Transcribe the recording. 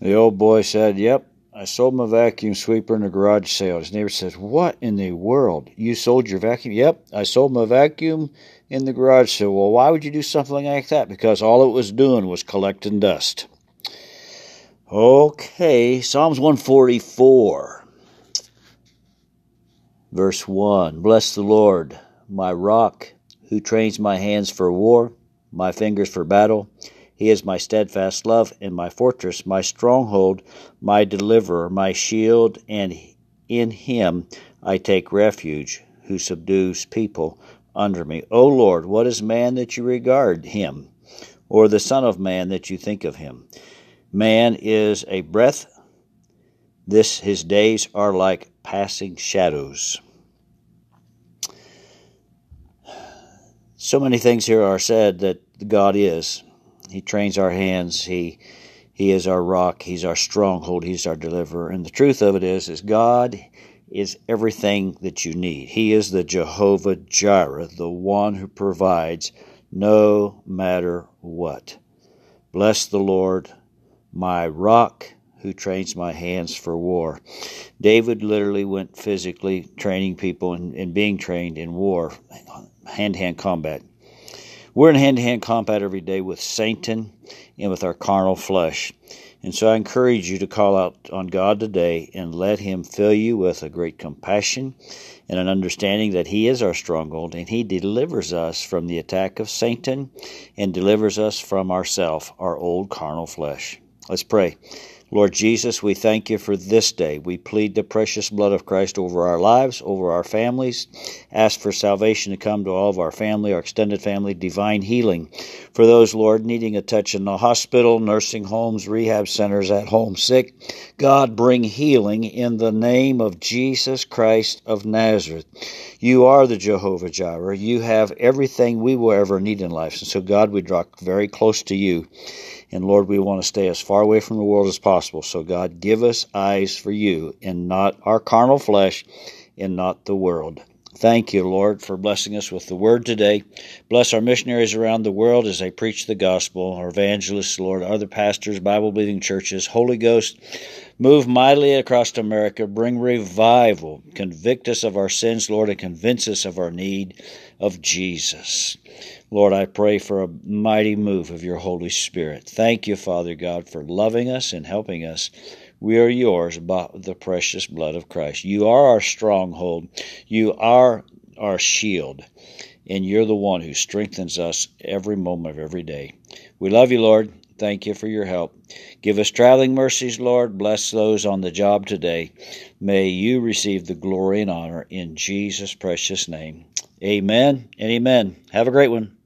The old boy said, Yep, I sold my vacuum sweeper in a garage sale. His neighbor says, What in the world? You sold your vacuum? Yep, I sold my vacuum in the garage sale. Well, why would you do something like that? Because all it was doing was collecting dust. Okay, Psalms 144, verse 1. Bless the Lord, my rock, who trains my hands for war, my fingers for battle. He is my steadfast love and my fortress, my stronghold, my deliverer, my shield, and in him I take refuge, who subdues people under me. O Lord, what is man that you regard him, or the Son of Man that you think of him? Man is a breath. This his days are like passing shadows. So many things here are said that God is. He trains our hands. He he is our rock. He's our stronghold. He's our deliverer. And the truth of it is, is God is everything that you need. He is the Jehovah Jireh, the one who provides no matter what. Bless the Lord my rock who trains my hands for war. David literally went physically training people and, and being trained in war, hand to hand combat. We're in hand to hand combat every day with Satan and with our carnal flesh. And so I encourage you to call out on God today and let Him fill you with a great compassion and an understanding that He is our stronghold and He delivers us from the attack of Satan and delivers us from ourself, our old carnal flesh. Let's pray. Lord Jesus, we thank you for this day. We plead the precious blood of Christ over our lives, over our families. Ask for salvation to come to all of our family, our extended family, divine healing. For those, Lord, needing a touch in the hospital, nursing homes, rehab centers, at home sick, God, bring healing in the name of Jesus Christ of Nazareth. You are the Jehovah Jireh. You have everything we will ever need in life. And so, God, we draw very close to you. And Lord, we want to stay as far away from the world as possible. So, God, give us eyes for you and not our carnal flesh and not the world. Thank you, Lord, for blessing us with the word today. Bless our missionaries around the world as they preach the gospel, our evangelists, Lord, other pastors, Bible believing churches, Holy Ghost. Move mightily across America. Bring revival. Convict us of our sins, Lord, and convince us of our need of Jesus. Lord, I pray for a mighty move of your Holy Spirit. Thank you, Father God, for loving us and helping us. We are yours by the precious blood of Christ. You are our stronghold. You are our shield. And you're the one who strengthens us every moment of every day. We love you, Lord. Thank you for your help. Give us traveling mercies, Lord. Bless those on the job today. May you receive the glory and honor in Jesus' precious name. Amen and amen. Have a great one.